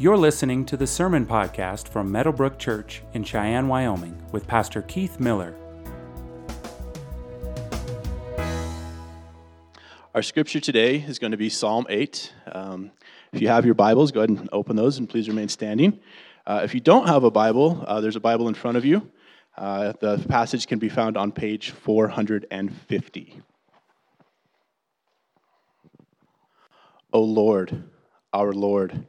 You're listening to the Sermon Podcast from Meadowbrook Church in Cheyenne, Wyoming, with Pastor Keith Miller. Our scripture today is going to be Psalm 8. Um, if you have your Bibles, go ahead and open those and please remain standing. Uh, if you don't have a Bible, uh, there's a Bible in front of you. Uh, the passage can be found on page 450. O Lord, our Lord,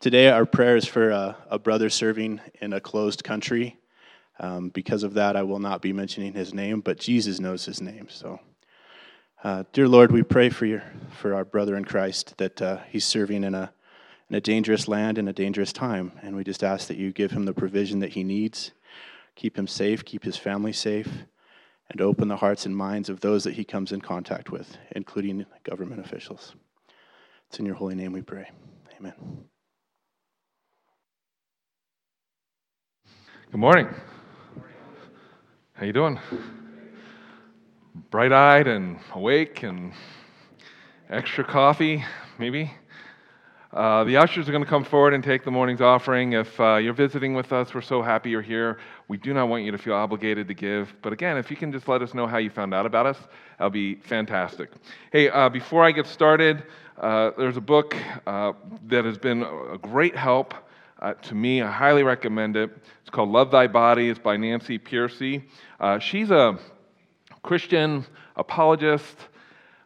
Today, our prayer is for a, a brother serving in a closed country. Um, because of that, I will not be mentioning his name, but Jesus knows his name. So, uh, dear Lord, we pray for your for our brother in Christ that uh, he's serving in a in a dangerous land in a dangerous time, and we just ask that you give him the provision that he needs, keep him safe, keep his family safe, and open the hearts and minds of those that he comes in contact with, including government officials. It's in your holy name we pray. Amen. Good morning. How you doing? Bright-eyed and awake and extra coffee, maybe. Uh, the ushers are going to come forward and take the morning's offering. If uh, you're visiting with us, we're so happy you're here. We do not want you to feel obligated to give. But again, if you can just let us know how you found out about us, that'll be fantastic. Hey, uh, before I get started, uh, there's a book uh, that has been a great help uh, to me. I highly recommend it. It's called Love Thy Body. It's by Nancy Pearcey. Uh, she's a Christian apologist,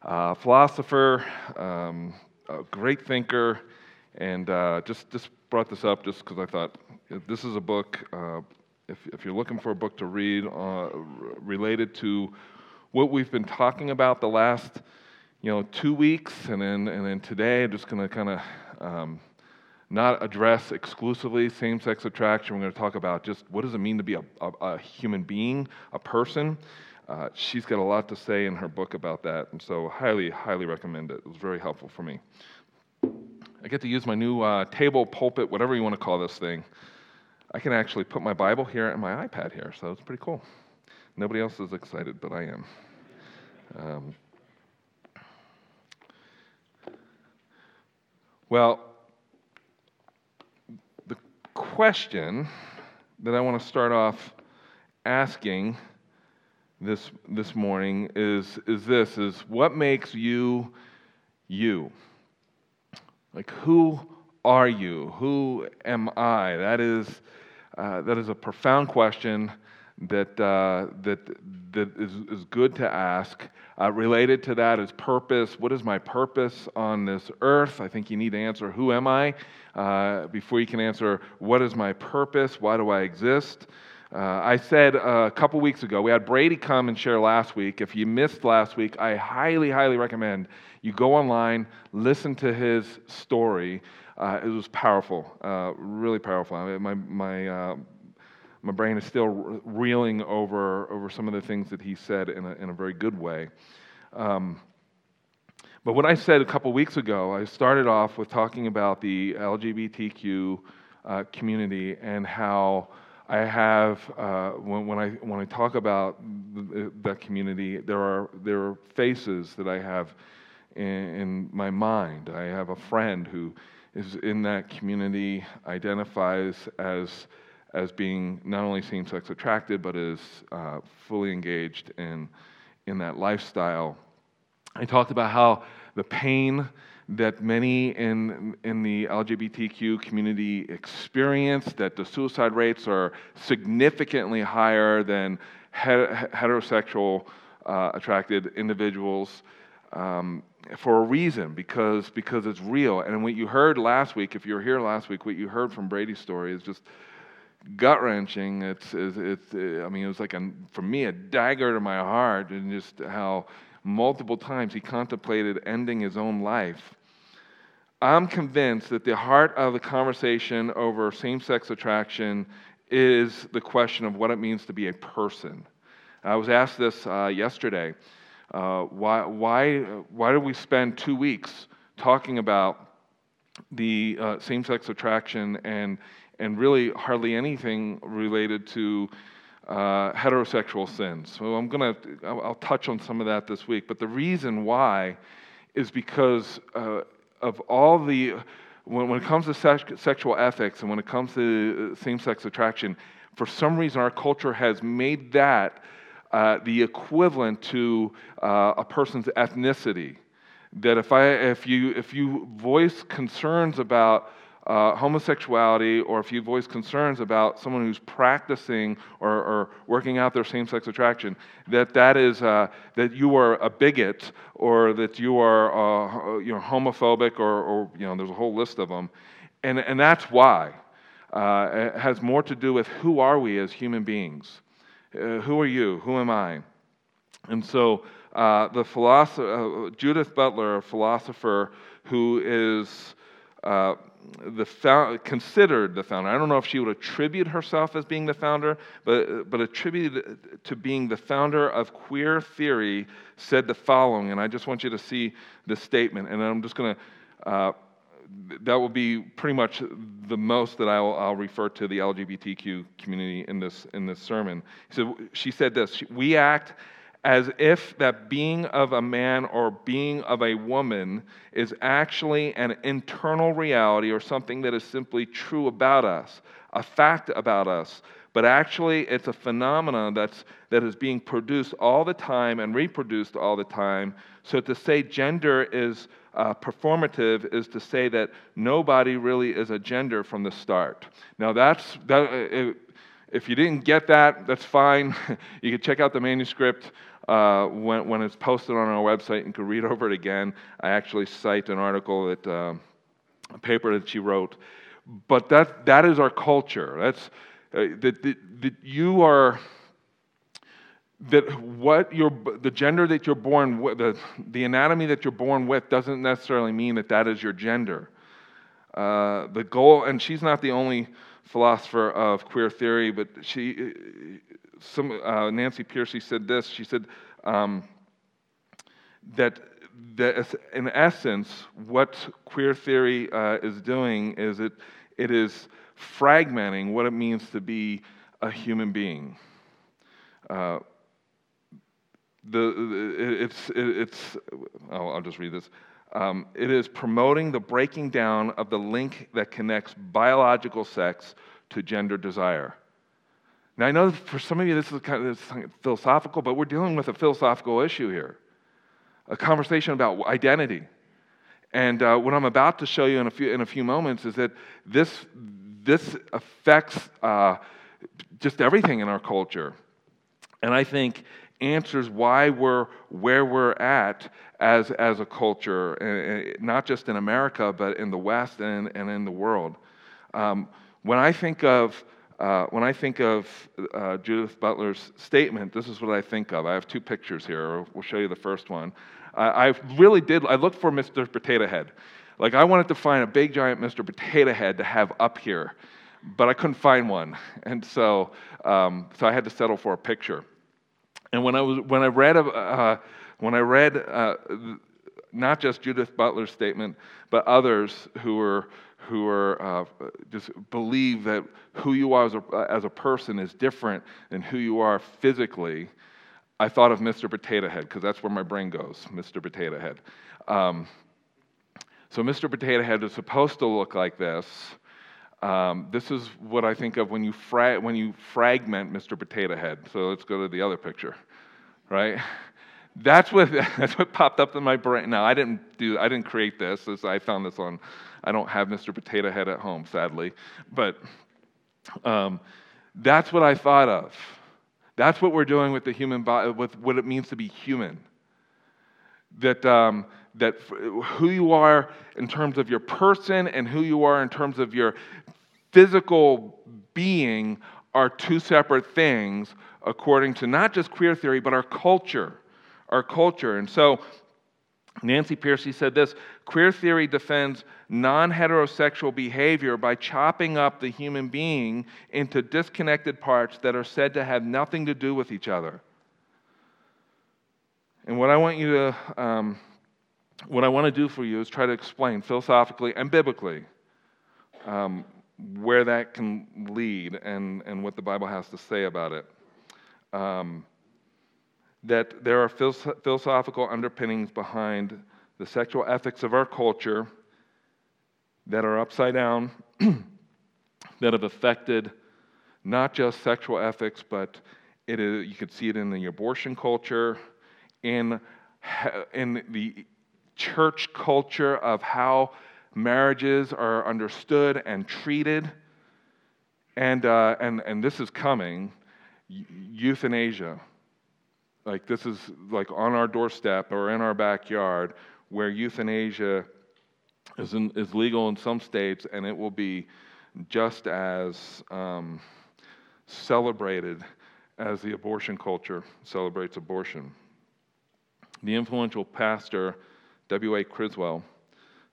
uh, philosopher, um, a great thinker, and uh, just, just brought this up just because I thought this is a book. Uh, if, if, you're looking for a book to read uh, related to what we've been talking about the last, you know, two weeks, and then and then today, I'm just going to kind of um, not address exclusively same sex attraction. We're going to talk about just what does it mean to be a, a, a human being, a person. Uh, she's got a lot to say in her book about that, and so highly, highly recommend it. It was very helpful for me. I get to use my new uh, table, pulpit, whatever you want to call this thing. I can actually put my Bible here and my iPad here, so it's pretty cool. Nobody else is excited, but I am. Um, well, question that I want to start off asking this, this morning is, is this is what makes you you? Like who are you? Who am I? That is, uh, that is a profound question that, uh, that, that is, is good to ask. Uh, related to that is purpose. What is my purpose on this earth? I think you need to answer, Who am I? Uh, before you can answer, What is my purpose? Why do I exist? Uh, I said a couple weeks ago, we had Brady come and share last week. If you missed last week, I highly, highly recommend you go online, listen to his story. Uh, it was powerful, uh, really powerful. I mean, my, my my brain is still reeling over, over some of the things that he said in a, in a very good way. Um, but what I said a couple weeks ago, I started off with talking about the LGBTQ uh, community and how I have, uh, when, when, I, when I talk about the, that community, there are, there are faces that I have in, in my mind. I have a friend who is in that community, identifies as as being not only same sex attracted, but is uh, fully engaged in, in that lifestyle. I talked about how the pain that many in, in the LGBTQ community experience, that the suicide rates are significantly higher than heterosexual uh, attracted individuals. Um, for a reason, because, because it's real. And what you heard last week, if you were here last week, what you heard from Brady's story is just gut wrenching. It's, it's, it's, I mean, it was like, a, for me, a dagger to my heart, and just how multiple times he contemplated ending his own life. I'm convinced that the heart of the conversation over same sex attraction is the question of what it means to be a person. I was asked this uh, yesterday. Uh, why, why, why do we spend two weeks talking about the uh, same sex attraction and, and really hardly anything related to uh, heterosexual sins? So I'm to, I'll touch on some of that this week. But the reason why is because uh, of all the, when, when it comes to sex, sexual ethics and when it comes to uh, same sex attraction, for some reason our culture has made that uh, the equivalent to uh, a person's ethnicity. That if, I, if, you, if you voice concerns about uh, homosexuality or if you voice concerns about someone who's practicing or, or working out their same-sex attraction, that that is uh, that you are a bigot or that you are uh, you know homophobic or, or, you know there's a whole list of them, and and that's why uh, it has more to do with who are we as human beings. Uh, who are you? Who am I? And so uh, the philosopher, Judith Butler, a philosopher who is uh, the found, considered the founder. I don't know if she would attribute herself as being the founder, but, but attributed to being the founder of queer theory, said the following, and I just want you to see the statement, and I'm just going to uh, that will be pretty much the most that I'll, I'll, refer to the LGBTQ community in this, in this sermon. So she said this We act as if that being of a man or being of a woman is actually an internal reality or something that is simply true about us, a fact about us. But actually, it's a phenomenon that's, that is being produced all the time and reproduced all the time. So to say gender is uh, performative is to say that nobody really is a gender from the start. Now, that's, that, uh, if you didn't get that, that's fine. you can check out the manuscript uh, when, when it's posted on our website and can read over it again. I actually cite an article that, uh, a paper that she wrote. But that, that is our culture. That's, uh, that, that, you are that what you're, the gender that you're born with, the, the anatomy that you're born with doesn't necessarily mean that that is your gender. Uh, the goal, and she's not the only philosopher of queer theory, but she, some, uh, Nancy Pearcey said this. She said um, that, that, in essence, what queer theory uh, is doing is it, it is fragmenting what it means to be a human being. Uh, the, it's, it's oh, I'll just read this. Um, it is promoting the breaking down of the link that connects biological sex to gender desire. Now, I know for some of you this is kind of this is philosophical, but we're dealing with a philosophical issue here a conversation about identity. And uh, what I'm about to show you in a few, in a few moments is that this, this affects uh, just everything in our culture. And I think answers why we're where we're at as, as a culture, not just in America, but in the West and, and in the world. Um, when I think of uh, when I think of uh, Judith Butler's statement, this is what I think of. I have two pictures here. We'll show you the first one. Uh, I really did. I looked for Mr. Potato Head. Like I wanted to find a big giant Mr. Potato Head to have up here, but I couldn't find one, and so um, so I had to settle for a picture. And when I, was, when I read, uh, when I read uh, not just Judith Butler's statement, but others who were, who are uh, just believe that who you are as a, as a person is different than who you are physically, I thought of Mr. Potato Head because that's where my brain goes, Mr. Potato Head. Um, so Mr. Potato Head is supposed to look like this. Um, this is what I think of when you, fra- when you fragment Mr. Potato Head. So let's go to the other picture, right? that's what that's what popped up in my brain. Now I didn't do I didn't create this. this I found this on. I don't have Mr. Potato Head at home, sadly, but um, that's what I thought of. That's what we're doing with the human body, with what it means to be human. That um, that who you are in terms of your person and who you are in terms of your physical being are two separate things according to not just queer theory, but our culture. Our culture. And so Nancy Pearcey said this queer theory defends non heterosexual behavior by chopping up the human being into disconnected parts that are said to have nothing to do with each other. And what I want you to, um, what I want to do for you is try to explain philosophically and biblically um, where that can lead and, and what the Bible has to say about it. Um, that there are philosophical underpinnings behind the sexual ethics of our culture that are upside down, that have affected not just sexual ethics, but it is, you could see it in the abortion culture, in, in the church culture of how marriages are understood and treated. And, uh, and, and this is coming euthanasia. Like, this is like on our doorstep or in our backyard where euthanasia is, in, is legal in some states and it will be just as um, celebrated as the abortion culture celebrates abortion. The influential pastor, W.A. Criswell,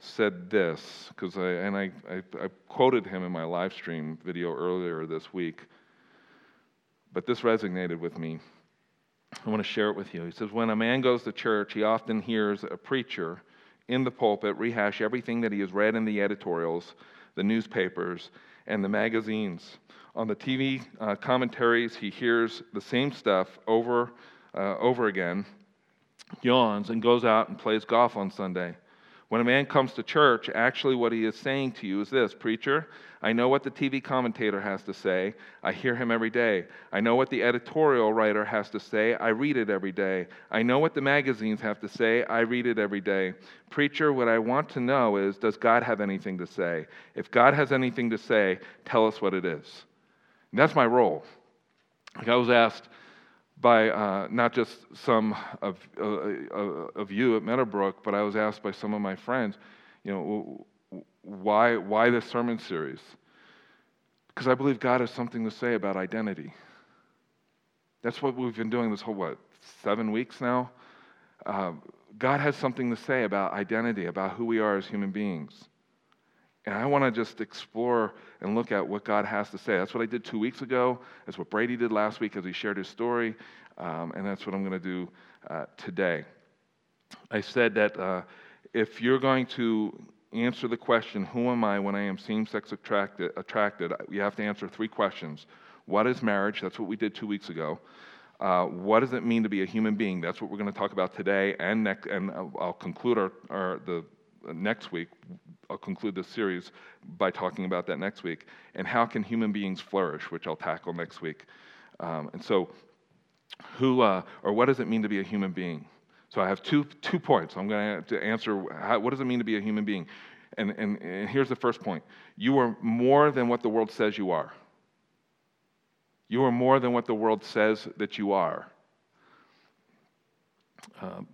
said this, because I, and I, I, I quoted him in my live stream video earlier this week, but this resonated with me. I want to share it with you. He says, When a man goes to church, he often hears a preacher in the pulpit rehash everything that he has read in the editorials, the newspapers, and the magazines. On the TV uh, commentaries, he hears the same stuff over, uh, over again, yawns, and goes out and plays golf on Sunday. When a man comes to church, actually what he is saying to you is this Preacher, I know what the TV commentator has to say. I hear him every day. I know what the editorial writer has to say. I read it every day. I know what the magazines have to say. I read it every day. Preacher, what I want to know is Does God have anything to say? If God has anything to say, tell us what it is. And that's my role. Like I was asked, by uh, not just some of, uh, uh, of you at Meadowbrook, but I was asked by some of my friends, you know, why, why this sermon series? Because I believe God has something to say about identity. That's what we've been doing this whole, what, seven weeks now? Uh, God has something to say about identity, about who we are as human beings. And I want to just explore and look at what God has to say. That's what I did two weeks ago. That's what Brady did last week as he shared his story. Um, and that's what I'm going to do uh, today. I said that uh, if you're going to answer the question, Who am I when I am same sex attracted, attracted? You have to answer three questions. What is marriage? That's what we did two weeks ago. Uh, what does it mean to be a human being? That's what we're going to talk about today, and, next, and I'll conclude our, our the next week I'll conclude this series by talking about that next week. And how can human beings flourish, which I'll tackle next week. Um, and so, who uh, or what does it mean to be a human being? So I have two, two points. I'm going to answer how, what does it mean to be a human being? And, and, and here's the first point you are more than what the world says you are. You are more than what the world says that you are. Um,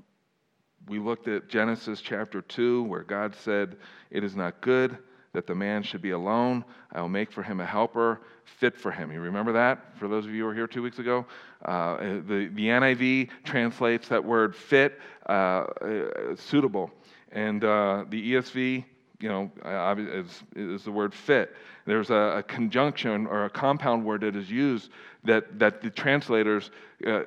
we looked at Genesis chapter 2, where God said, It is not good that the man should be alone. I will make for him a helper fit for him. You remember that? For those of you who were here two weeks ago? Uh, the, the NIV translates that word fit, uh, uh, suitable. And uh, the ESV, you know, is, is the word fit. There's a, a, conjunction or a compound word that is used that, that the translators uh,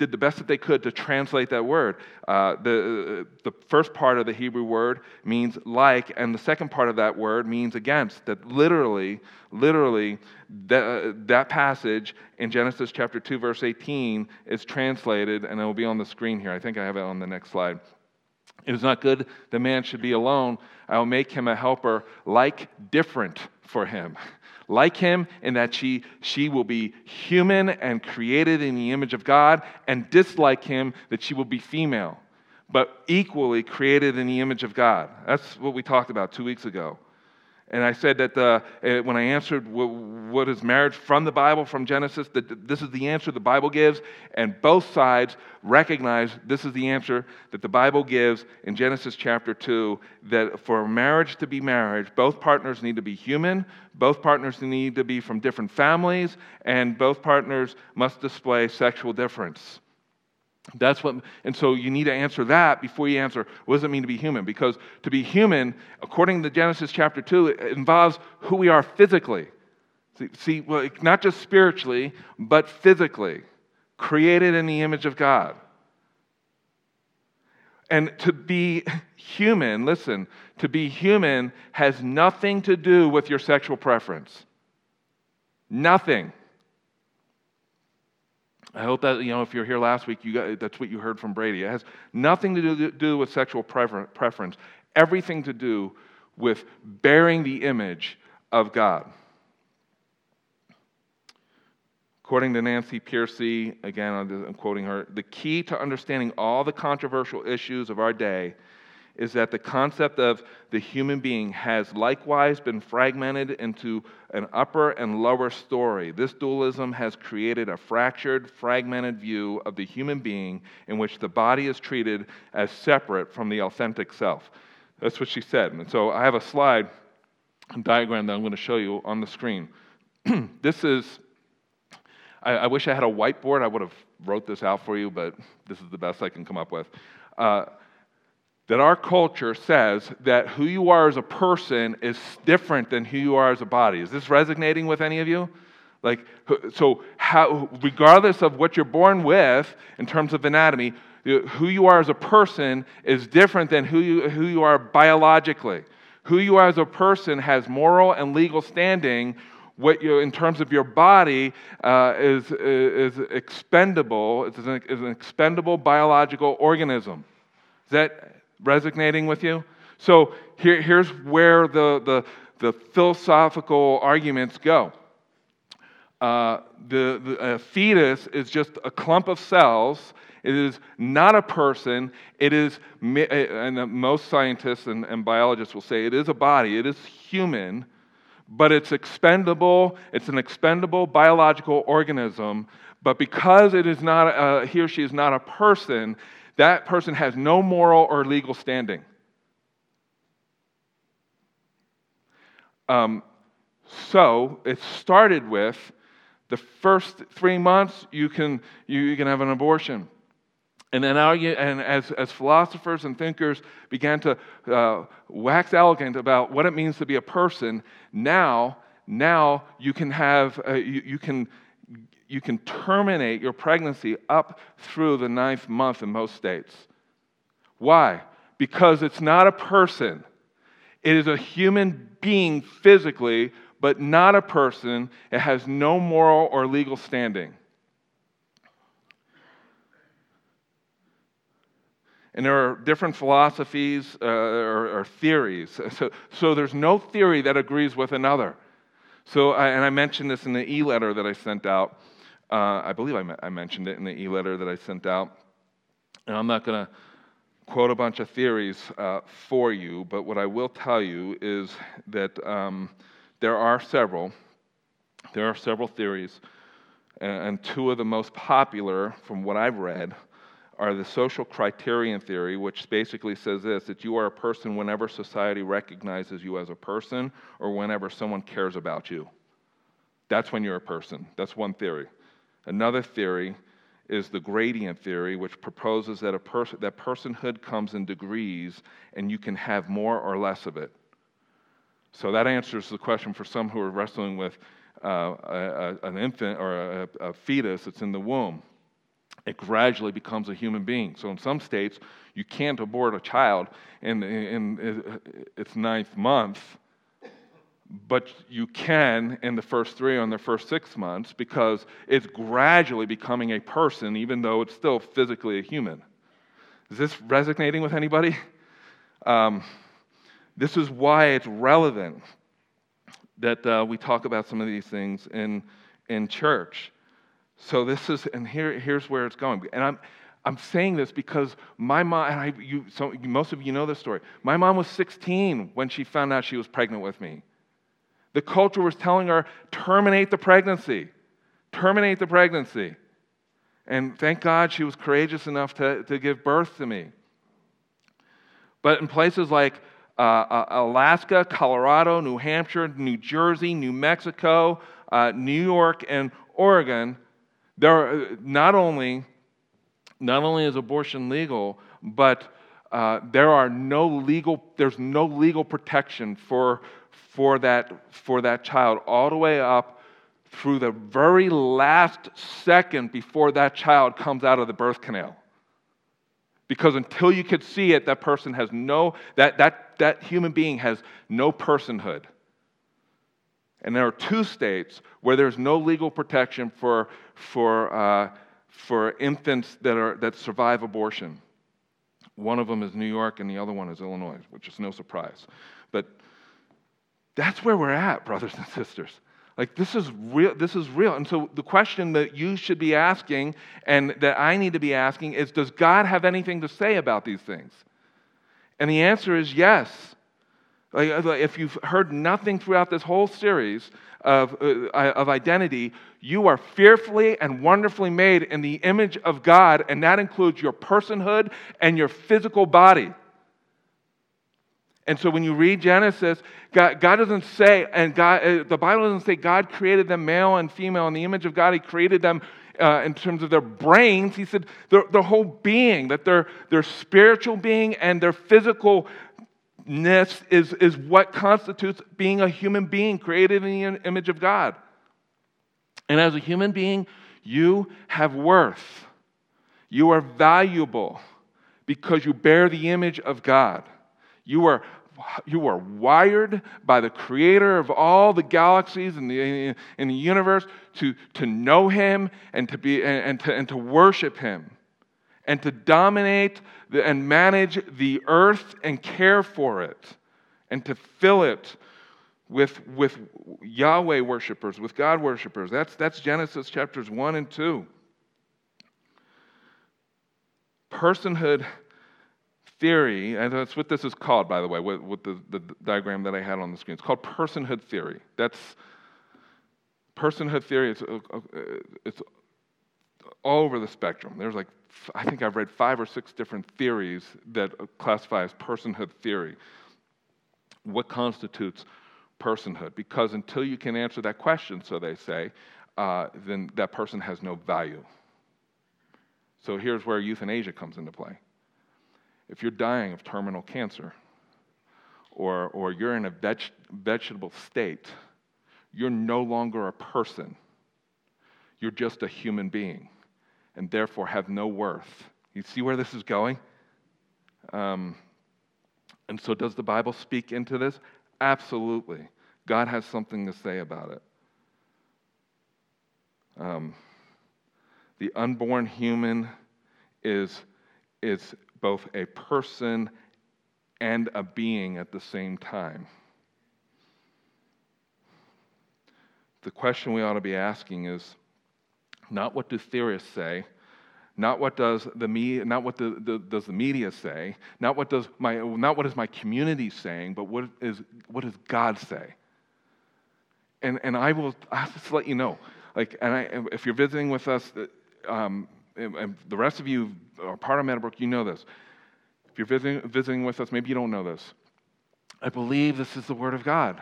did the best that they could to translate that word. Uh, the, the first part of the Hebrew word means like, and the second part of that word means against. That literally, literally, that, uh, that passage in Genesis chapter 2, verse 18 is translated, and it will be on the screen here. I think I have it on the next slide. It is not good the man should be alone. I will make him a helper like different for him. like him in that she, she will be human and created in the image of God, and dislike him that she will be female, but equally created in the image of God. That's what we talked about two weeks ago. And I said that the, uh, when I answered what is marriage from the Bible, from Genesis, that this is the answer the Bible gives, and both sides recognize this is the answer that the Bible gives in Genesis chapter 2 that for marriage to be marriage, both partners need to be human, both partners need to be from different families, and both partners must display sexual difference. That's what, and so you need to answer that before you answer what does it mean to be human? Because to be human, according to Genesis chapter 2, it involves who we are physically. See, see well, not just spiritually, but physically, created in the image of God. And to be human, listen, to be human has nothing to do with your sexual preference. Nothing. I hope that, you know, if you're here last week, you got, that's what you heard from Brady. It has nothing to do, do with sexual preference, everything to do with bearing the image of God. According to Nancy Pearcey, again, I'm quoting her, the key to understanding all the controversial issues of our day is that the concept of the human being has likewise been fragmented into an upper and lower story. This dualism has created a fractured, fragmented view of the human being in which the body is treated as separate from the authentic self. That's what she said. And so I have a slide, a diagram that I'm going to show you on the screen. this is, I, I, wish I had a whiteboard. I would have wrote this out for you, but this is the best I can come up with. Uh, that our culture says that who you are as a person is different than who you are as a body. Is this resonating with any of you? Like, so how, regardless of what you're born with in terms of anatomy, who you are as a person is different than who you, who you are biologically. Who you are as a person has moral and legal standing. What you, in terms of your body, uh, is, is expendable. It's an, is an expendable biological organism. Is that resonating with you? So here, here's where the, the, the philosophical arguments go. Uh, the, the fetus is just a clump of cells. It is not a person. It is, and most scientists and, and biologists will say it is a body. It is human, but it's expendable. It's an expendable biological organism. But because it is not, a, he or she is not a person, that person has no moral or legal standing. Um, so it started with the first three months you can, you, you can have an abortion. And then and as, as philosophers and thinkers began to uh, wax elegant about what it means to be a person, now, now you can have, uh, you, you, can you can terminate your pregnancy up through the ninth month in most states. Why? Because it's not a person, it is a human being physically, but not a person. It has no moral or legal standing. And there are different philosophies uh, or, or, theories. So, so there's no theory that agrees with another. So, I, and I mentioned this in the e letter that I sent out. Uh, I believe I, I mentioned it in the e letter that I sent out. And I'm not going to quote a bunch of theories uh, for you, but what I will tell you is that um, there are several. There are several theories, and two of the most popular, from what I've read, are the social criterion theory, which basically says this that you are a person whenever society recognizes you as a person or whenever someone cares about you. That's when you're a person. That's one theory. Another theory is the gradient theory, which proposes that, a pers- that personhood comes in degrees and you can have more or less of it. So that answers the question for some who are wrestling with uh, a, a, an infant or a, a fetus that's in the womb. It gradually becomes a human being. So in some states, you can't abort a child in, in, in its ninth month but you can in the first three or in the first six months because it's gradually becoming a person, even though it's still physically a human. Is this resonating with anybody? Um, this is why it's relevant that uh, we talk about some of these things in, in church. So this is, and here, here's where it's going. And I'm, I'm saying this because my mom, and I, you, so most of you know this story. My mom was 16 when she found out she was pregnant with me. The culture was telling her, terminate the pregnancy, terminate the pregnancy. And thank God she was courageous enough to, to give birth to me. But in places like uh, uh Alaska, Colorado, New Hampshire, New Jersey, New Mexico, uh, New York, and Oregon, there are not only not only is abortion legal, but uh, there are no legal, there's no legal protection for, for, that, for that child all the way up through the very last second before that child comes out of the birth canal. Because until you could see it, that person has no, that, that, that human being has no personhood. And there are two states where there's no legal protection for, for uh, for infants that, are, that survive abortion. One of them is New York, and the other one is Illinois, which is no surprise. But that's where we're at, brothers and sisters. Like this is real. This is real. And so the question that you should be asking, and that I need to be asking, is: Does God have anything to say about these things? And the answer is yes. Like, if you've heard nothing throughout this whole series, of, uh, of identity, you are fearfully and wonderfully made in the image of God, and that includes your personhood and your physical body. And so when you read Genesis, God, God doesn't say, and God, uh, the Bible doesn't say God created them male and female in the image of God. He created them uh, in terms of their brains. He said their, their whole being, that their, their spiritual being and their physical ness is, is what constitutes being a human being created in the image of God. And as a human being, you have worth. You are valuable because you bear the image of God. You are, you are wired by the creator of all the galaxies in the, in the universe to, to know him and to, be, and, to, and to worship him and to dominate and manage the earth and care for it and to fill it with, with Yahweh worshipers, with God worshipers. That's, that's Genesis chapters 1 and 2. Personhood theory, and that's what this is called, by the way, with, with the, the diagram that I had on the screen. It's called personhood theory. That's personhood theory. It's, uh, uh, it's all over the spectrum. There's like, I think I've read five or six different theories that classify as personhood theory. What constitutes personhood? Because until you can answer that question, so they say, uh, then that person has no value. So here's where euthanasia comes into play. If you're dying of terminal cancer, or, or you're in a veg- vegetable state, you're no longer a person. You're just a human being and therefore have no worth. You see where this is going? Um, and so, does the Bible speak into this? Absolutely. God has something to say about it. Um, the unborn human is, is both a person and a being at the same time. The question we ought to be asking is not what do theorists say, not what does the media, not what the, the, does the media say, not what does my, not what is my community saying, but what is what does God say? And and I will I have to let you know, like, and I, if you're visiting with us, um, and, the rest of you are part of Meadowbrook, you know this. If you're visiting, visiting with us, maybe you don't know this. I believe this is the Word of God.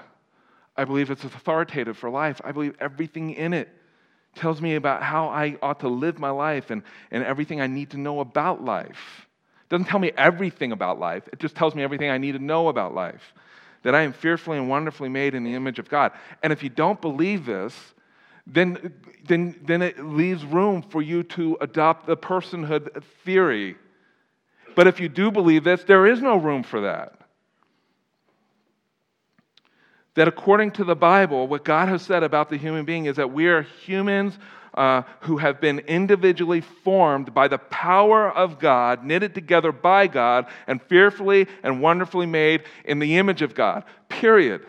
I believe it's authoritative for life. I believe everything in it tells me about how I ought to live my life and, and everything I need to know about life. It doesn't tell me everything about life, it just tells me everything I need to know about life. That I am fearfully and wonderfully made in the image of God. And if you don't believe this, then, then, then it leaves room for you to adopt the personhood theory. But if you do believe this, there is no room for that that according to the Bible, what God has said about the human being is that we are humans uh, who have been individually formed by the power of God, knitted together by God, and fearfully and wonderfully made in the image of God. Period.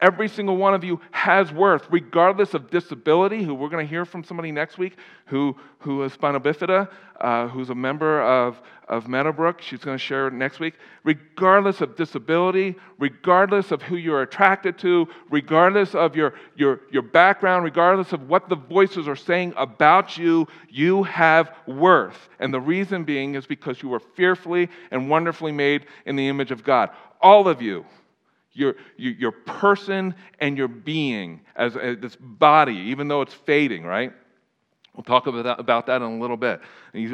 Every single one of you has worth, regardless of disability, who we're going to hear from somebody next week who, who is spinal bifida, uh, who's a member of, of Meadowbrook. She's going to share next week. Regardless of disability, regardless of who you're attracted to, regardless of your, your, your background, regardless of what the voices are saying about you, you have worth. And the reason being is because you were fearfully and wonderfully made in the image of God. All of you your, your person and your being as, as this body, even though it's fading, right? We'll talk about that, about that in a little bit.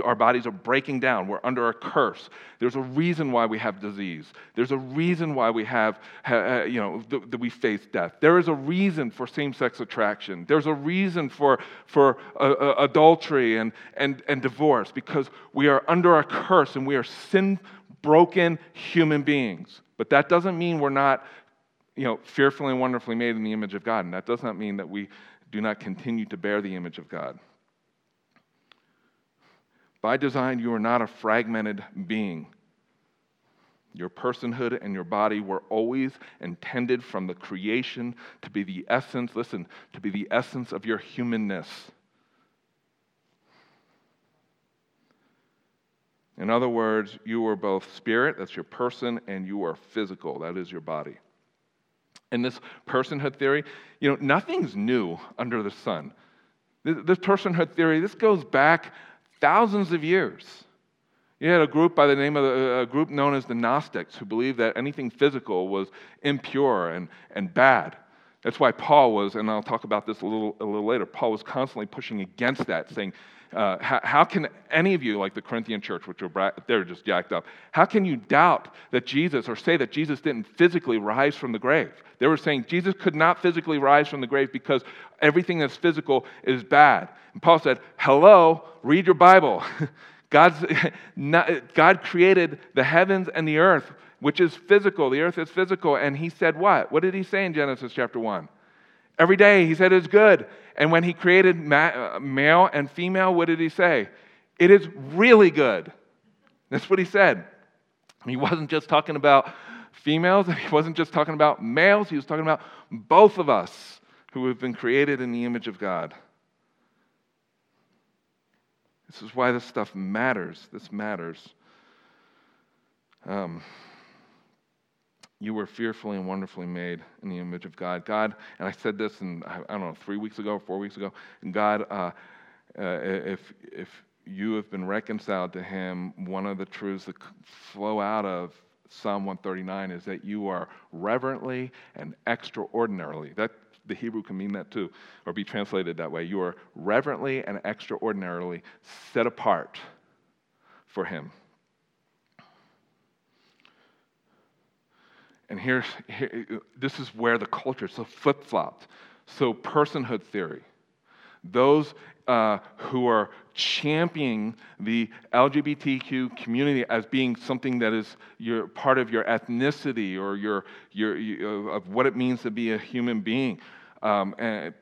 Our bodies are breaking down. We're under a curse. There's a reason why we have disease. There's a reason why we have, you know, that we face death. There is a reason for same-sex attraction. There's a reason for, for uh, uh, adultery and, and, and divorce because we are under a curse and we are sin-broken human beings. But that doesn't mean we're not, you know, fearfully and wonderfully made in the image of God. And that does not mean that we do not continue to bear the image of God. By design, you are not a fragmented being. Your personhood and your body were always intended from the creation to be the essence, listen, to be the essence of your humanness. In other words, you are both spirit, that's your person, and you are physical, that is your body. In this personhood theory, you know, nothing's new under the sun. This personhood theory, this goes back thousands of years. You had a group by the name of a group known as the Gnostics who believed that anything physical was impure and, and bad. That's why Paul was, and I'll talk about this a little, a little later, Paul was constantly pushing against that, saying, uh, how, how, can any of you, like the Corinthian church, which are they're just jacked up, how can you doubt that Jesus or say that Jesus didn't physically rise from the grave? They were saying Jesus could not physically rise from the grave because everything that's physical is bad. And Paul said, Hello, read your Bible. God's, not, God created the heavens and the earth, which is physical. The earth is physical. And he said what? What did he say in Genesis chapter 1? Every day he said it's good. And when he created ma- uh, male and female, what did he say? It is really good. That's what he said. He wasn't just talking about females, he wasn't just talking about males, he was talking about both of us who have been created in the image of God. This is why this stuff matters. This matters. Um, you were fearfully and wonderfully made in the image of God. God, and I said this, in, I don't know, three weeks ago, four weeks ago. God, uh, uh, if if you have been reconciled to Him, one of the truths that flow out of Psalm 139 is that you are reverently and extraordinarily. That the Hebrew can mean that too, or be translated that way. You are reverently and extraordinarily set apart for Him. And here's, here, this is where the culture so flip flopped. So, personhood theory. Those uh, who are championing the LGBTQ community as being something that is your, part of your ethnicity or your, your, of what it means to be a human being. Um, and,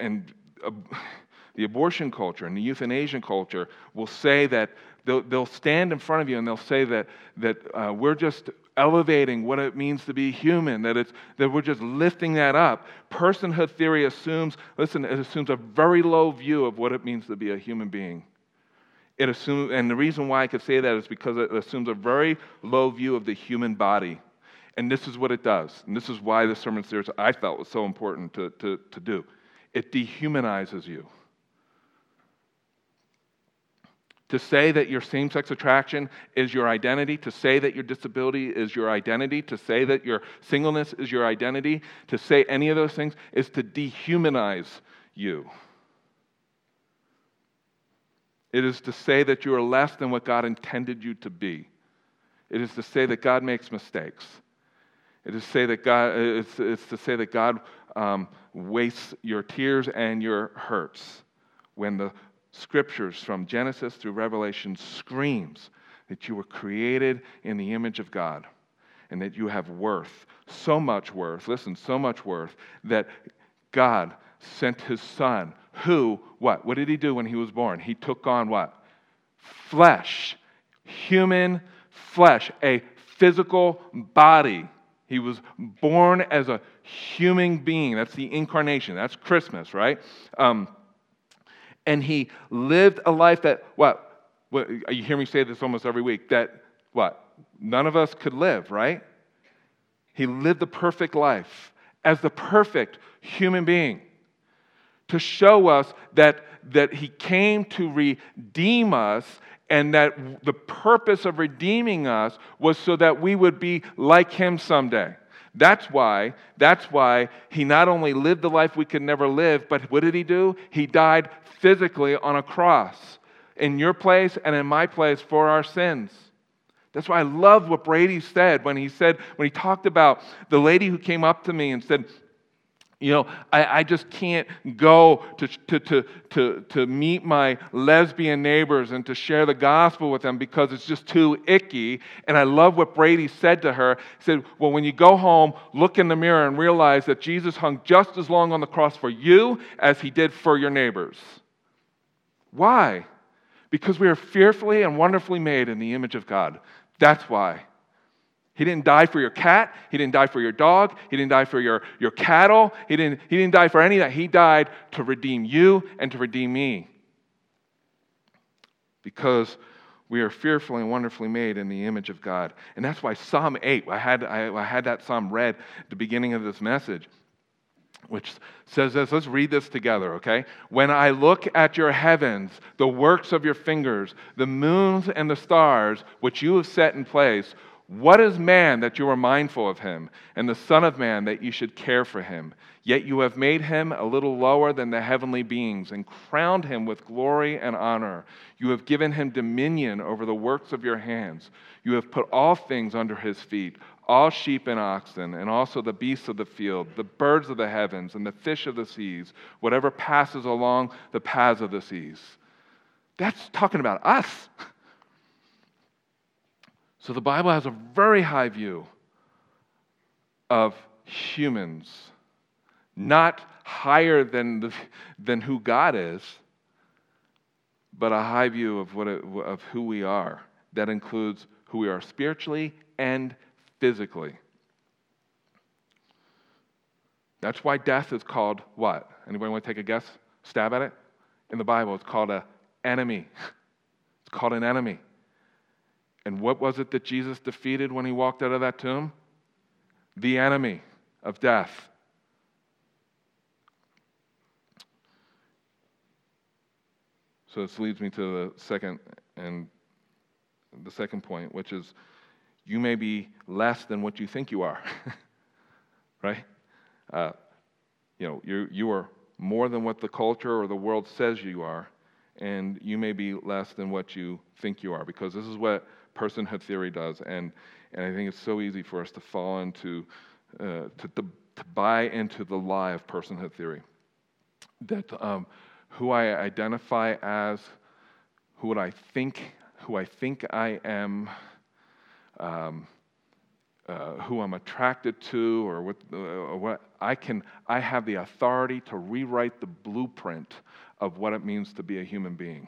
and uh, the abortion culture and the euthanasia culture will say that they'll, they'll stand in front of you and they'll say that, that uh, we're just elevating what it means to be human, that, it's, that we're just lifting that up. Personhood theory assumes, listen, it assumes a very low view of what it means to be a human being. It assumes, and the reason why I could say that is because it assumes a very low view of the human body. And this is what it does. And this is why the sermon series I felt was so important to, to, to do. It dehumanizes you. To say that your same sex attraction is your identity, to say that your disability is your identity, to say that your singleness is your identity, to say any of those things is to dehumanize you. It is to say that you are less than what God intended you to be. It is to say that God makes mistakes. It is to say that God, it's, it's to say that God um, wastes your tears and your hurts when the scriptures from Genesis through Revelation screams that you were created in the image of God and that you have worth, so much worth, listen, so much worth that God sent his son who what? What did he do when he was born? He took on what? Flesh, human flesh, a physical body He was born as a human being. That's the incarnation. That's Christmas, right? Um, and he lived a life that, what? what? You hear me say this almost every week that, what? None of us could live, right? He lived the perfect life as the perfect human being to show us that, that he came to redeem us and that the purpose of redeeming us was so that we would be like him someday. That's why, that's why he not only lived the life we could never live, but what did he do? He died physically on a cross in your place and in my place for our sins. That's why I love what Brady said when he said, when he talked about the lady who came up to me and said, you know, I, I just can't go to, to, to, to, to meet my lesbian neighbors and to share the gospel with them because it's just too icky. And I love what Brady said to her. He said, Well, when you go home, look in the mirror and realize that Jesus hung just as long on the cross for you as he did for your neighbors. Why? Because we are fearfully and wonderfully made in the image of God. That's why. He didn't die for your cat. He didn't die for your dog. He didn't die for your, your cattle. He didn't, he didn't die for any of that. He died to redeem you and to redeem me. Because we are fearfully and wonderfully made in the image of God. And that's why Psalm 8, I had, I, I had that psalm read at the beginning of this message, which says this. Let's read this together, okay? When I look at your heavens, the works of your fingers, the moons and the stars, which you have set in place, what is man that you are mindful of him, and the Son of Man that you should care for him? Yet you have made him a little lower than the heavenly beings, and crowned him with glory and honor. You have given him dominion over the works of your hands. You have put all things under his feet all sheep and oxen, and also the beasts of the field, the birds of the heavens, and the fish of the seas, whatever passes along the paths of the seas. That's talking about us. So the Bible has a very high view of humans, not higher than, the, than who God is, but a high view of, what it, of who we are. That includes who we are spiritually and physically. That's why death is called what? Anybody want to take a guess? Stab at it? In the Bible, it's called an enemy. It's called an enemy. And what was it that Jesus defeated when he walked out of that tomb? The enemy of death. So this leads me to the second and the second point, which is you may be less than what you think you are. right? Uh, you know, you you are more than what the culture or the world says you are, and you may be less than what you think you are, because this is what personhood theory does. And, and I think it's so easy for us to fall into, uh, to, to, to, buy into the lie of personhood theory. That um, who I identify as, who I think, who I think I am, um, uh, who I'm attracted to, or what, uh, what I can, I have the authority to rewrite the blueprint of what it means to be a human being.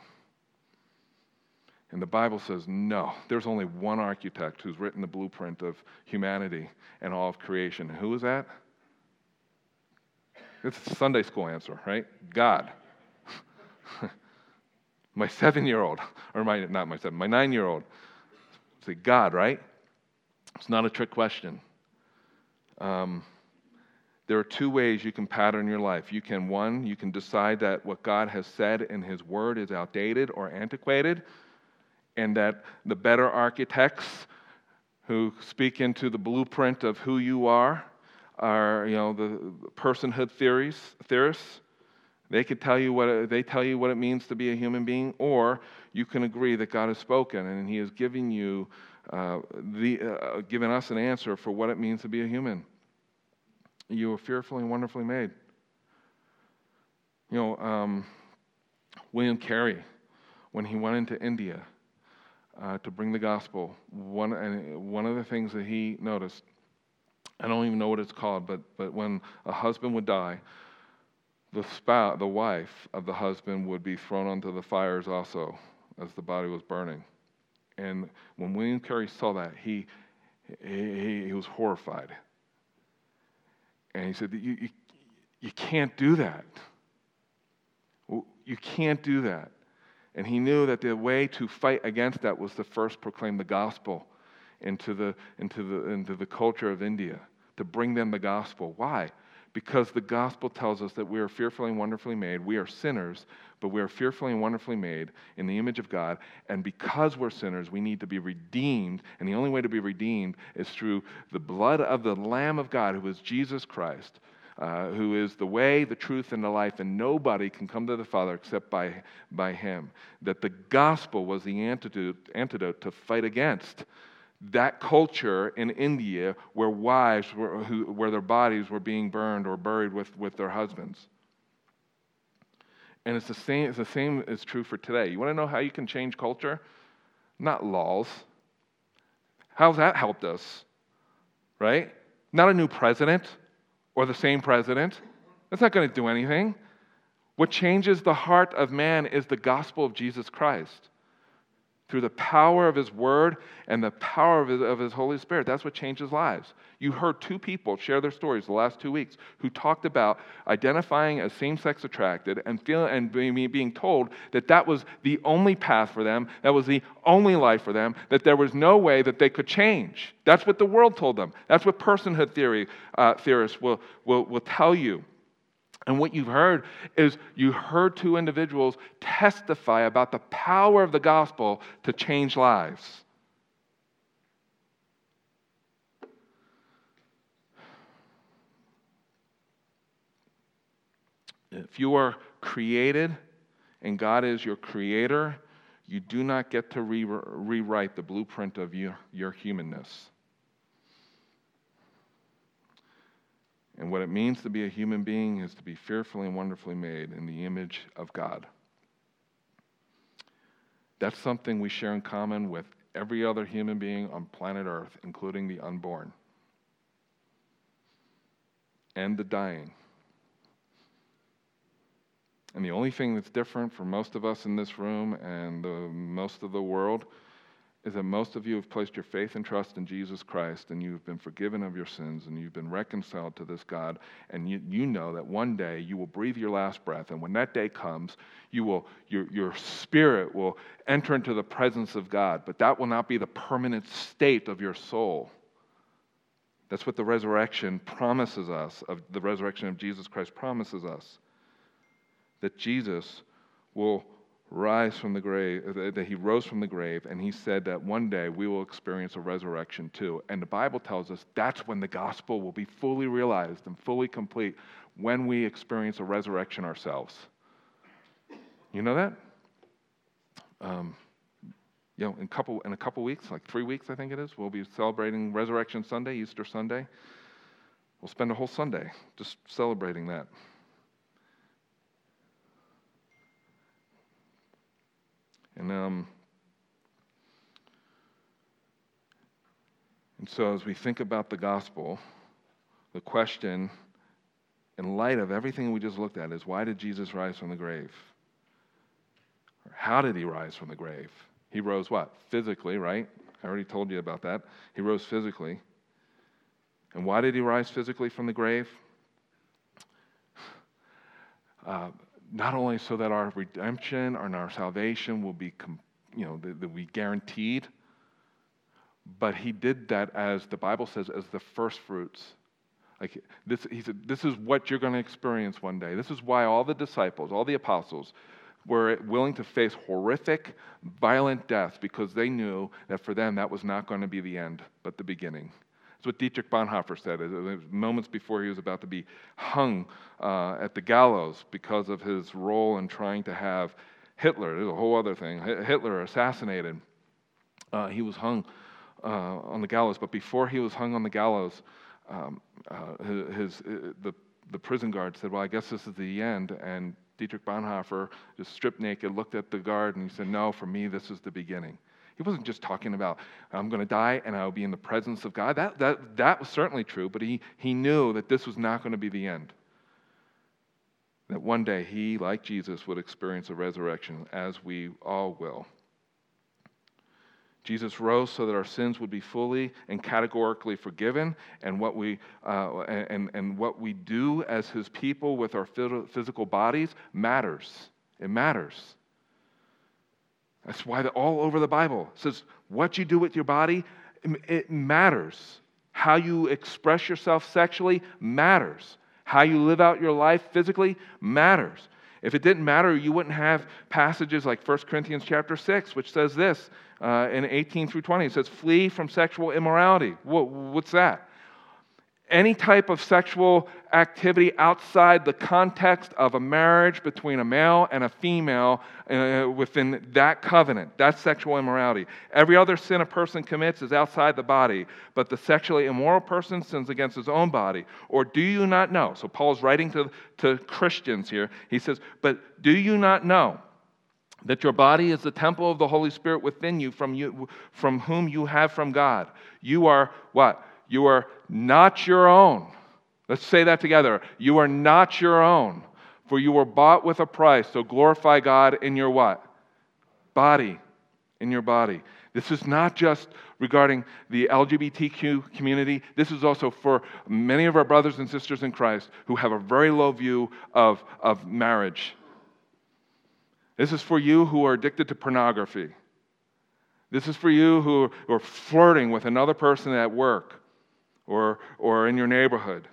And the Bible says, no, there's only one architect who's written the blueprint of humanity and all of creation. Who is that? It's a Sunday school answer, right? God. my seven year old, or my, not my seven, my nine year old. Say, God, right? It's not a trick question. Um, there are two ways you can pattern your life. You can, one, you can decide that what God has said in His Word is outdated or antiquated and that the better architects who speak into the blueprint of who you are are, you know, the personhood theories, theorists. They could tell you what it, they tell you what it means to be a human being, or you can agree that God has spoken and He has given you uh, the uh, given us an answer for what it means to be a human. You are fearfully and wonderfully made. You know, um, William Carey, when he went into India, uh, to bring the gospel, one, one of the things that he noticed, I don't even know what it's called, but, but when a husband would die, the spouse, the wife of the husband would be thrown onto the fires also as the body was burning. And when William Carey saw that, he, he, he was horrified. And he said, You, you, you can't do that. You can't do that. And he knew that the way to fight against that was to first proclaim the gospel into the, into the, into the culture of India, to bring them the gospel. Why? Because the gospel tells us that we are fearfully and wonderfully made. We are sinners, but we are fearfully and wonderfully made in the image of God. And because we're sinners, we need to be redeemed. And the only way to be redeemed is through the blood of the Lamb of God, who is Jesus Christ, uh, who is the way, the truth, and the life, and nobody can come to the Father except by, by him. That the gospel was the antidote, antidote to fight against that culture in India where wives were, who, where their bodies were being burned or buried with, with their husbands. And it's the same, it's the same is true for today. You want to know how you can change culture? Not laws. How's that helped us? Right? Not a new president or the same president. That's not going to do anything. What changes the heart of man is the gospel of Jesus Christ through the power of His Word and the power of His, of His, Holy Spirit. That's what changes lives. You heard two people share their stories the last two weeks who talked about identifying as same sex attracted and, feeling, and being, being told that that was the only path for them, that was the only life for them, that there was no way that they could change. That's what the world told them. That's what personhood theory uh, theorists will, will, will tell you. And what you've heard is you heard two individuals testify about the power of the gospel to change lives. If you are created and God is your creator, you do not get to re- rewrite the blueprint of your, your humanness. And what it means to be a human being is to be fearfully and wonderfully made in the image of God. That's something we share in common with every other human being on planet Earth, including the unborn and the dying. And the only thing that's different for most of us in this room and the, most of the world is that most of you have placed your faith and trust in Jesus Christ and you've been forgiven of your sins and you've been reconciled to this God. And you, you know that one day you will breathe your last breath. And when that day comes, you will, your, your spirit will enter into the presence of God. But that will not be the permanent state of your soul. That's what the resurrection promises us, of the resurrection of Jesus Christ promises us. That Jesus will rise from the grave, uh, that he rose from the grave, and he said that one day we will experience a resurrection too. And the Bible tells us that's when the gospel will be fully realized and fully complete when we experience a resurrection ourselves. You know that? Um, you know, in, couple, in a couple weeks, like three weeks, I think it is, we'll be celebrating Resurrection Sunday, Easter Sunday. We'll spend a whole Sunday just celebrating that. And, um, and so, as we think about the gospel, the question, in light of everything we just looked at, is why did Jesus rise from the grave? Or how did he rise from the grave? He rose what? Physically, right? I already told you about that. He rose physically. And why did he rise physically from the grave? Uh, not only so that our redemption and our salvation will be, you know, that, that we guaranteed, but he did that as the Bible says, as the first fruits. Like this, he said, this is what you're going to experience one day. This is why all the disciples, all the apostles, were willing to face horrific, violent death because they knew that for them that was not going to be the end, but the beginning. That's what Dietrich Bonhoeffer said. Moments before he was about to be hung uh, at the gallows because of his role in trying to have Hitler, there's a whole other thing, Hitler assassinated. Uh, he was hung uh, on the gallows, but before he was hung on the gallows, um, uh, his, his, uh, the, the prison guard said, Well, I guess this is the end. And Dietrich Bonhoeffer, just stripped naked, looked at the guard and he said, No, for me, this is the beginning. He wasn't just talking about, I'm going to die and I'll be in the presence of God. That, that, that was certainly true, but he, he knew that this was not going to be the end. That one day he, like Jesus, would experience a resurrection, as we all will. Jesus rose so that our sins would be fully and categorically forgiven, and what we, uh, and, and what we do as his people with our physical bodies matters. It matters. That's why all over the Bible says what you do with your body, it matters. How you express yourself sexually matters. How you live out your life physically matters. If it didn't matter, you wouldn't have passages like 1 Corinthians chapter 6, which says this uh, in 18 through 20. It says, Flee from sexual immorality. What, what's that? Any type of sexual activity outside the context of a marriage between a male and a female uh, within that covenant. That's sexual immorality. Every other sin a person commits is outside the body, but the sexually immoral person sins against his own body. Or do you not know? So Paul's writing to, to Christians here. He says, But do you not know? that your body is the temple of the Holy Spirit within you from, you, from whom you have from God. You are what? You are not your own. Let's say that together. You are not your own, for you were bought with a price. So glorify God in your what? Body. In your body. This is not just regarding the LGBTQ community. This is also for many of our brothers and sisters in Christ who have a very low view of, of marriage. This is for you who are addicted to pornography. This is for you who are flirting with another person at work or, or in your neighborhood.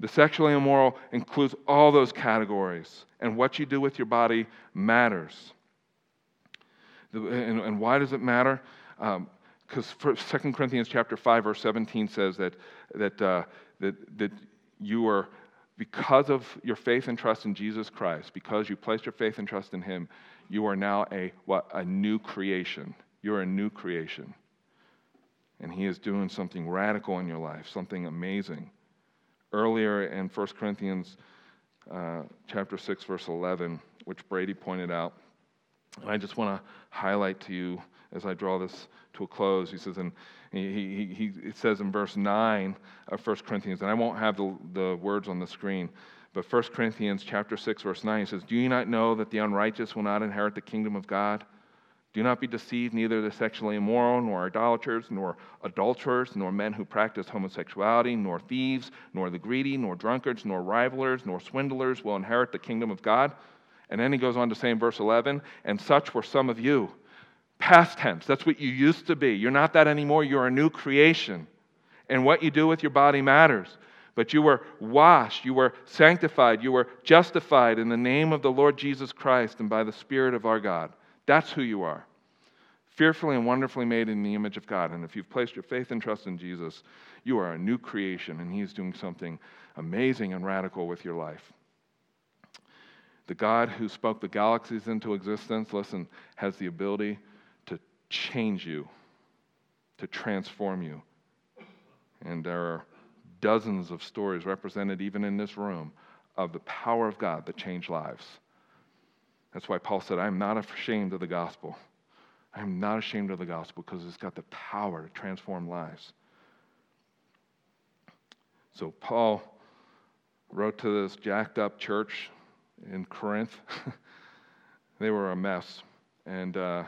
The sexually immoral includes all those categories, and what you do with your body matters. The, and, and, why does it matter? Because um, 2 Corinthians chapter 5, verse 17 says that, that, uh, that, that you are, because of your faith and trust in Jesus Christ, because you placed your faith and trust in Him, you are now a, what, a new creation. You're a new creation and He is doing something radical in your life, something amazing. Earlier in 1 Corinthians uh, chapter 6, verse 11, which Brady pointed out, and I just want to highlight to you as I draw this to a close. He says, and he, he, he, says in verse 9 of 1 Corinthians, and I won't have the, the words on the screen, but 1 Corinthians chapter 6, verse 9, he says, Do you not know that the unrighteous will not inherit the kingdom of God? Do not be deceived, neither the sexually immoral, nor idolaters, nor adulterers, nor men who practice homosexuality, nor thieves, nor the greedy, nor drunkards, nor rivalers, nor swindlers will inherit the kingdom of God. And then he goes on to say in verse 11, and such were some of you. Past tense, that's what you used to be. You're not that anymore, you're a new creation. And what you do with your body matters. But you were washed, you were sanctified, you were justified in the name of the Lord Jesus Christ and by the Spirit of our God. That's who you are. Fearfully and wonderfully made in the image of God. And if you've placed your faith and trust in Jesus, you are a new creation, and He's doing something amazing and radical with your life. The God who spoke the galaxies into existence, listen, has the ability to change you, to transform you. And there are dozens of stories represented even in this room of the power of God that change lives. That's why Paul said, I am not ashamed of the gospel. I am not ashamed of the gospel because it's got the power to transform lives. So Paul wrote to this jacked up church in Corinth. they were a mess. And, uh,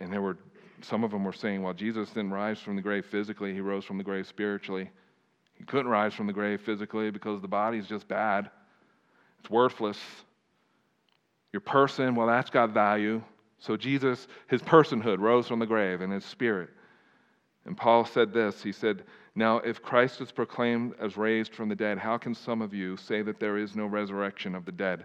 and there were, some of them were saying, well, Jesus didn't rise from the grave physically, he rose from the grave spiritually. He couldn't rise from the grave physically because the body is just bad, it's worthless. Your person, well, that's got value. So Jesus, his personhood rose from the grave and his spirit. And Paul said this He said, Now, if Christ is proclaimed as raised from the dead, how can some of you say that there is no resurrection of the dead?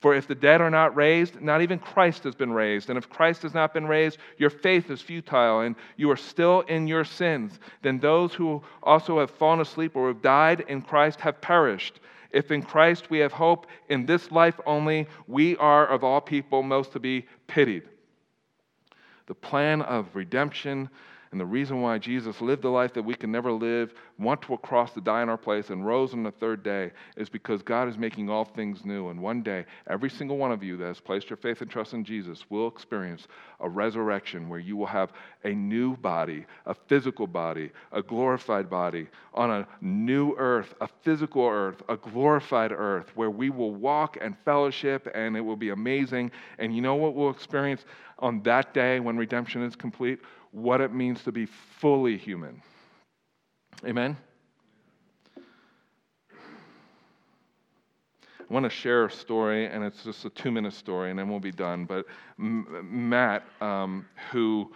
For if the dead are not raised, not even Christ has been raised. And if Christ has not been raised, your faith is futile and you are still in your sins. Then those who also have fallen asleep or have died in Christ have perished. If in Christ we have hope in this life only, we are of all people most to be pitied. The plan of redemption And the reason why Jesus lived the life that we can never live, went to a cross to die in our place, and rose on the third day is because God is making all things new. And one day, every single one of you that has placed your faith and trust in Jesus will experience a resurrection where you will have a new body, a physical body, a glorified body on a new earth, a physical earth, a glorified earth where we will walk and fellowship and it will be amazing. And you know what we'll experience on that day when redemption is complete? What it means to be fully human. Amen? I want to share a story, and it's just a two minute story, and then we'll be done. But Matt, um, who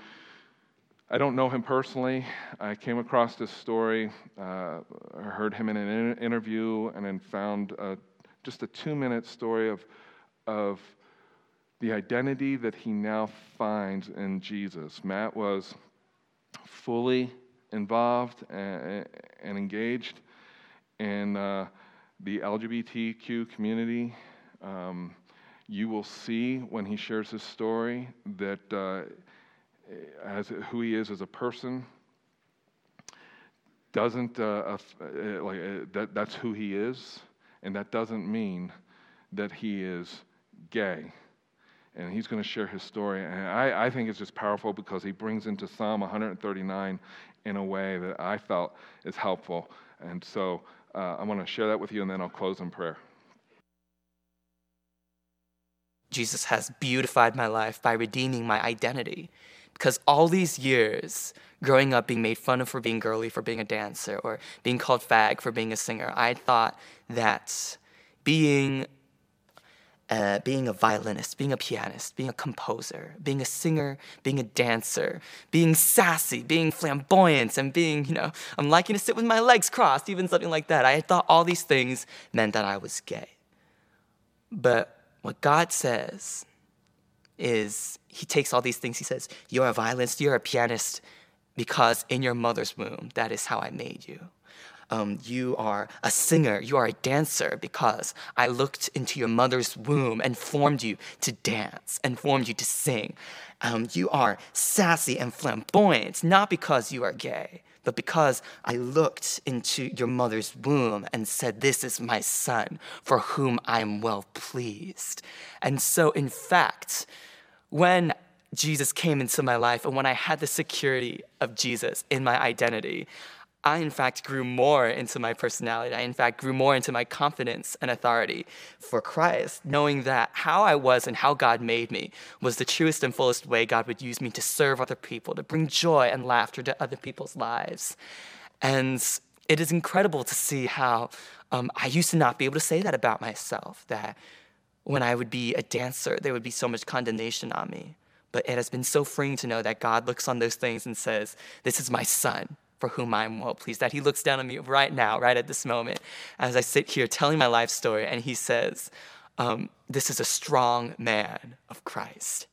I don't know him personally, I came across this story, uh, I heard him in an interview, and then found uh, just a two minute story of, of the identity that he now finds in Jesus. Matt was fully involved and, engaged in uh, the LGBTQ community. Um, you will see when he shares his story that uh, as who he is as a person doesn't uh, uh like uh, that, that's who he is, and that doesn't mean that he is gay and he's going to share his story. And I, I think it's just powerful because he brings into Psalm 139 in a way that I felt is helpful. And so uh, I want to share that with you, and then I'll close in prayer. Jesus has beautified my life by redeeming my identity. Because all these years, growing up being made fun of for being girly, for being a dancer, or being called fag for being a singer, I thought that being uh, being a violinist, being a pianist, being a composer, being a singer, being a dancer, being sassy, being flamboyant, and being, you know, I'm liking to sit with my legs crossed, even something like that. I thought all these things meant that I was gay. But what God says is, He takes all these things, He says, You're a violinist, you're a pianist, because in your mother's womb, that is how I made you um, you are a singer, you are a dancer, because I looked into your mother's womb and formed you to dance and formed you to sing. Um, you are sassy and flamboyant, not because you are gay, but because I looked into your mother's womb and said, This is my son, for whom I am well pleased. And so, in fact, when Jesus came into my life and when I had the security of Jesus in my identity, I, in fact, grew more into my personality. I, in fact, grew more into my confidence and authority for Christ, knowing that how I was and how God made me was the truest and fullest way God would use me to serve other people, to bring joy and laughter to other people's lives. And it is incredible to see how um, I used to not be able to say that about myself, that when I would be a dancer, there would be so much condemnation on me. But it has been so freeing to know that God looks on those things and says, This is my son for whom I am well pleased. That He looks down on me right now, right at this moment, as I sit here telling my life story, and He says, um, This is a strong man of Christ.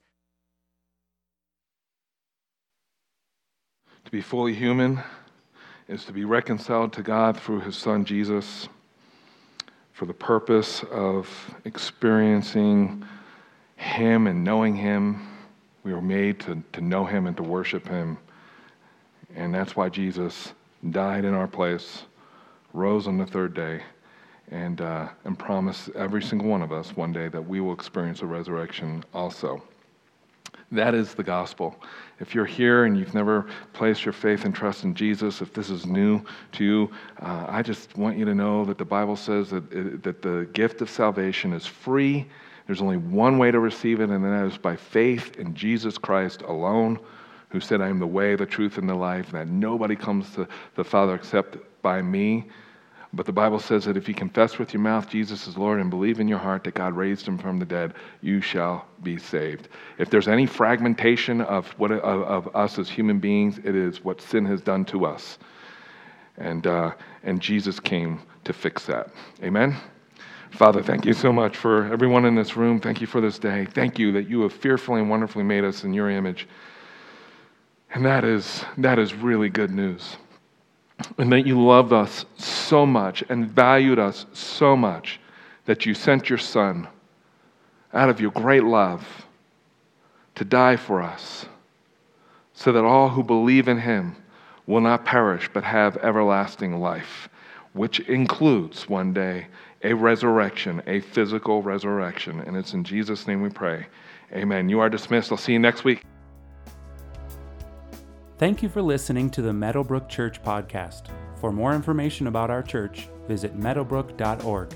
To be fully human is to be reconciled to God through His Son Jesus for the purpose of experiencing Him and knowing Him. We were made to, to know Him and to worship Him. And that's why Jesus died in our place, rose on the third day, and, uh, and promised every single one of us one day that we will experience a resurrection also. That is the gospel. If you're here and you've never placed your faith and trust in Jesus, if this is new to you, uh, I just want you to know that the Bible says that, it, that the gift of salvation is free. There's only one way to receive it, and that is by faith in Jesus Christ alone who said, I am the way, the truth, and the life, and that nobody comes to the Father except by me. But the Bible says that if you confess with your mouth Jesus is Lord and believe in your heart that God raised him from the dead, you shall be saved. If there's any fragmentation of, what, of, of us as human beings, it is what sin has done to us. And, uh, and Jesus came to fix that. Amen? Father, thank you so much for everyone in this room. Thank you for this day. Thank you that you have fearfully and wonderfully made us in your image. And that is, that is really good news. And that you loved us so much and valued us so much that you sent your Son out of your great love to die for us, so that all who believe in him will not perish but have everlasting life, which includes one day a resurrection, a physical resurrection. And it's in Jesus' name we pray. Amen. You are dismissed. I'll see you next week. Thank you for listening to the Meadowbrook Church podcast. For more information about our church, visit meadowbrook.org.